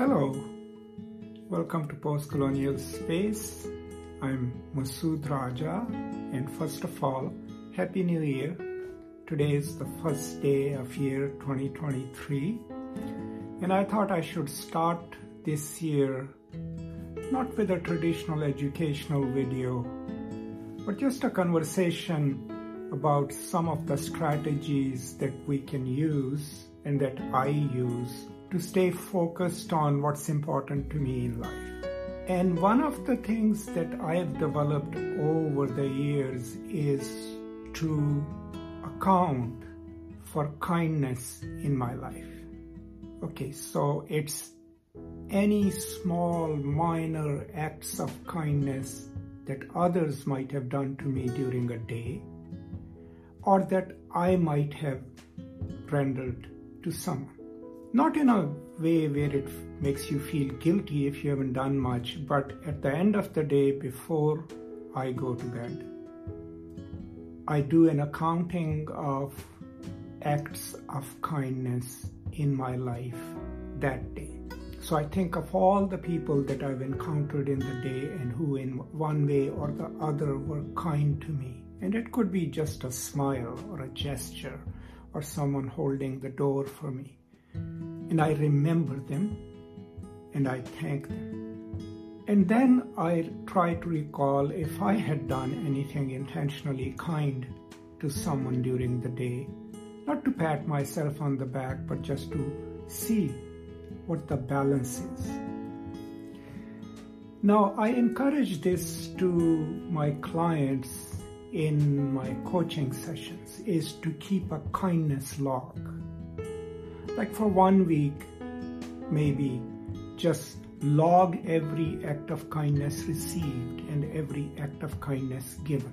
Hello, welcome to Postcolonial Space. I'm Masood Raja, and first of all, Happy New Year. Today is the first day of year 2023, and I thought I should start this year not with a traditional educational video, but just a conversation about some of the strategies that we can use and that I use to stay focused on what's important to me in life. And one of the things that I have developed over the years is to account for kindness in my life. Okay, so it's any small, minor acts of kindness that others might have done to me during a day, or that I might have rendered to someone. Not in a way where it makes you feel guilty if you haven't done much, but at the end of the day, before I go to bed, I do an accounting of acts of kindness in my life that day. So I think of all the people that I've encountered in the day and who, in one way or the other, were kind to me. And it could be just a smile or a gesture or someone holding the door for me. And I remember them and I thank them. And then I try to recall if I had done anything intentionally kind to someone during the day, not to pat myself on the back, but just to see what the balance is. Now, I encourage this to my clients in my coaching sessions is to keep a kindness log. Like for one week, maybe just log every act of kindness received and every act of kindness given.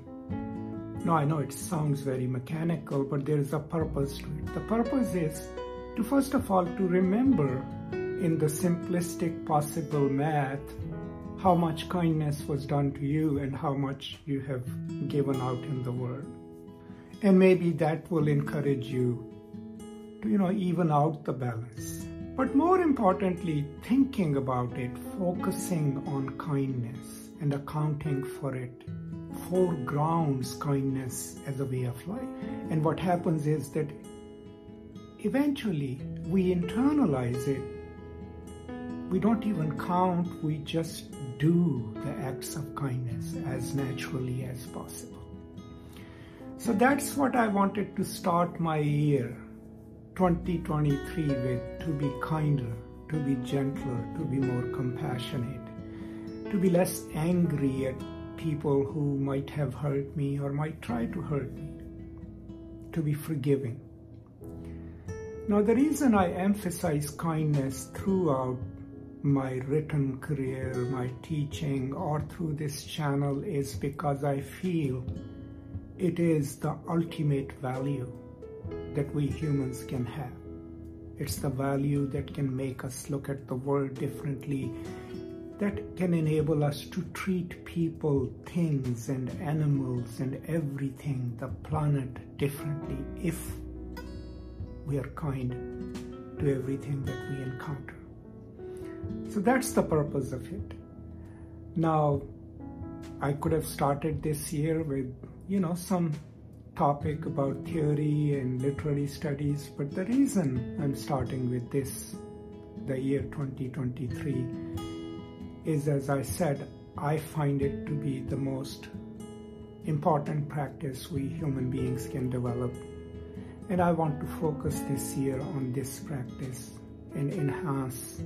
Now, I know it sounds very mechanical, but there is a purpose to it. The purpose is to, first of all, to remember in the simplistic possible math how much kindness was done to you and how much you have given out in the world. And maybe that will encourage you you know, even out the balance. But more importantly, thinking about it, focusing on kindness and accounting for it foregrounds kindness as a way of life. And what happens is that eventually we internalize it. We don't even count, we just do the acts of kindness as naturally as possible. So that's what I wanted to start my year 2023 with to be kinder, to be gentler, to be more compassionate, to be less angry at people who might have hurt me or might try to hurt me, to be forgiving. Now, the reason I emphasize kindness throughout my written career, my teaching, or through this channel is because I feel it is the ultimate value that we humans can have. It's the value that can make us look at the world differently, that can enable us to treat people, things, and animals and everything, the planet differently if we are kind to everything that we encounter. So that's the purpose of it. Now, I could have started this year with, you know, some topic about theory and literary studies, but the reason I'm starting with this, the year 2023, is as I said, I find it to be the most important practice we human beings can develop. And I want to focus this year on this practice and enhance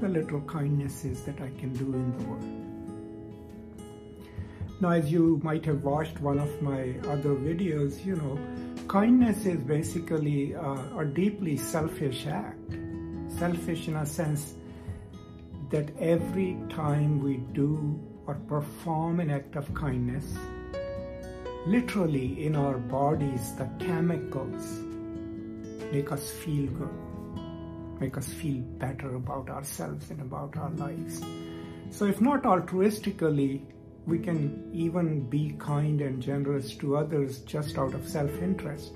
the little kindnesses that I can do in the world. Now, as you might have watched one of my other videos, you know, kindness is basically a, a deeply selfish act. Selfish in a sense that every time we do or perform an act of kindness, literally in our bodies, the chemicals make us feel good make us feel better about ourselves and about our lives. So, if not altruistically, we can even be kind and generous to others just out of self interest.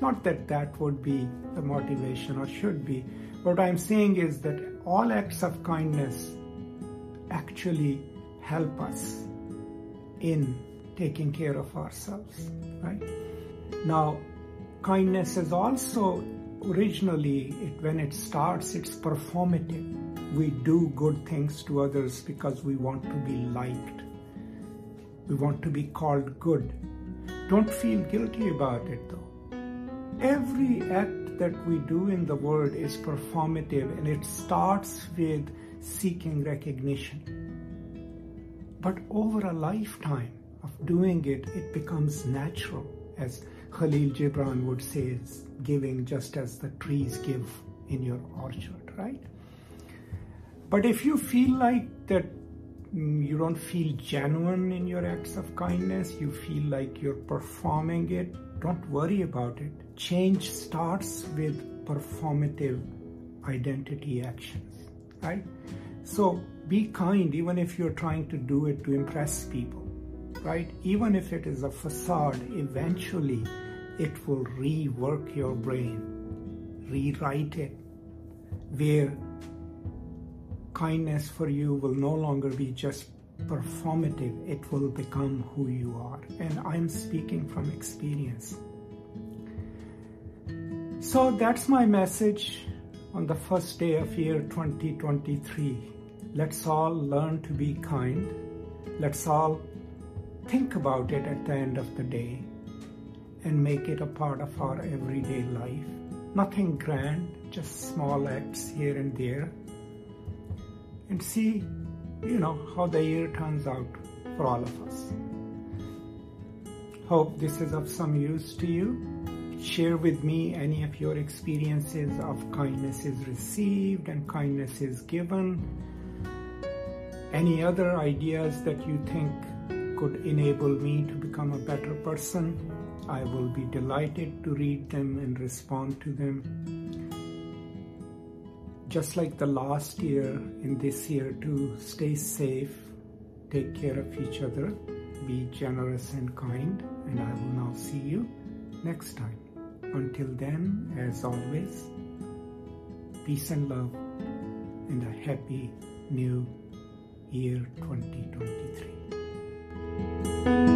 Not that that would be the motivation or should be. What I'm saying is that all acts of kindness actually help us in taking care of ourselves, right? Now, kindness is also originally, it, when it starts, it's performative. We do good things to others because we want to be liked. We want to be called good. Don't feel guilty about it though. Every act that we do in the world is performative and it starts with seeking recognition. But over a lifetime of doing it, it becomes natural, as Khalil Gibran would say, it's giving just as the trees give in your orchard, right? But if you feel like that Mm, you don't feel genuine in your acts of kindness, you feel like you're performing it, don't worry about it. Change starts with performative identity actions, right? So be kind even if you're trying to do it to impress people, right? Even if it is a facade, eventually it will rework your brain, rewrite it, where kindness for you will no longer be just performative, it will become who you are. And I'm speaking from experience. So that's my message on the first day of year 2023. Let's all learn to be kind. Let's all think about it at the end of the day and make it a part of our everyday life. Nothing grand, just small acts here and there. And see, you know, how the year turns out for all of us. Hope this is of some use to you. Share with me any of your experiences of kindness is received and kindness is given. Any other ideas that you think could enable me to become a better person I will be delighted to read them and respond to them. Just like the last year, in this year, to stay safe, take care of each other, be generous and kind, and I will now see you next time. Until then, as always, peace and love, and a happy new year 2023.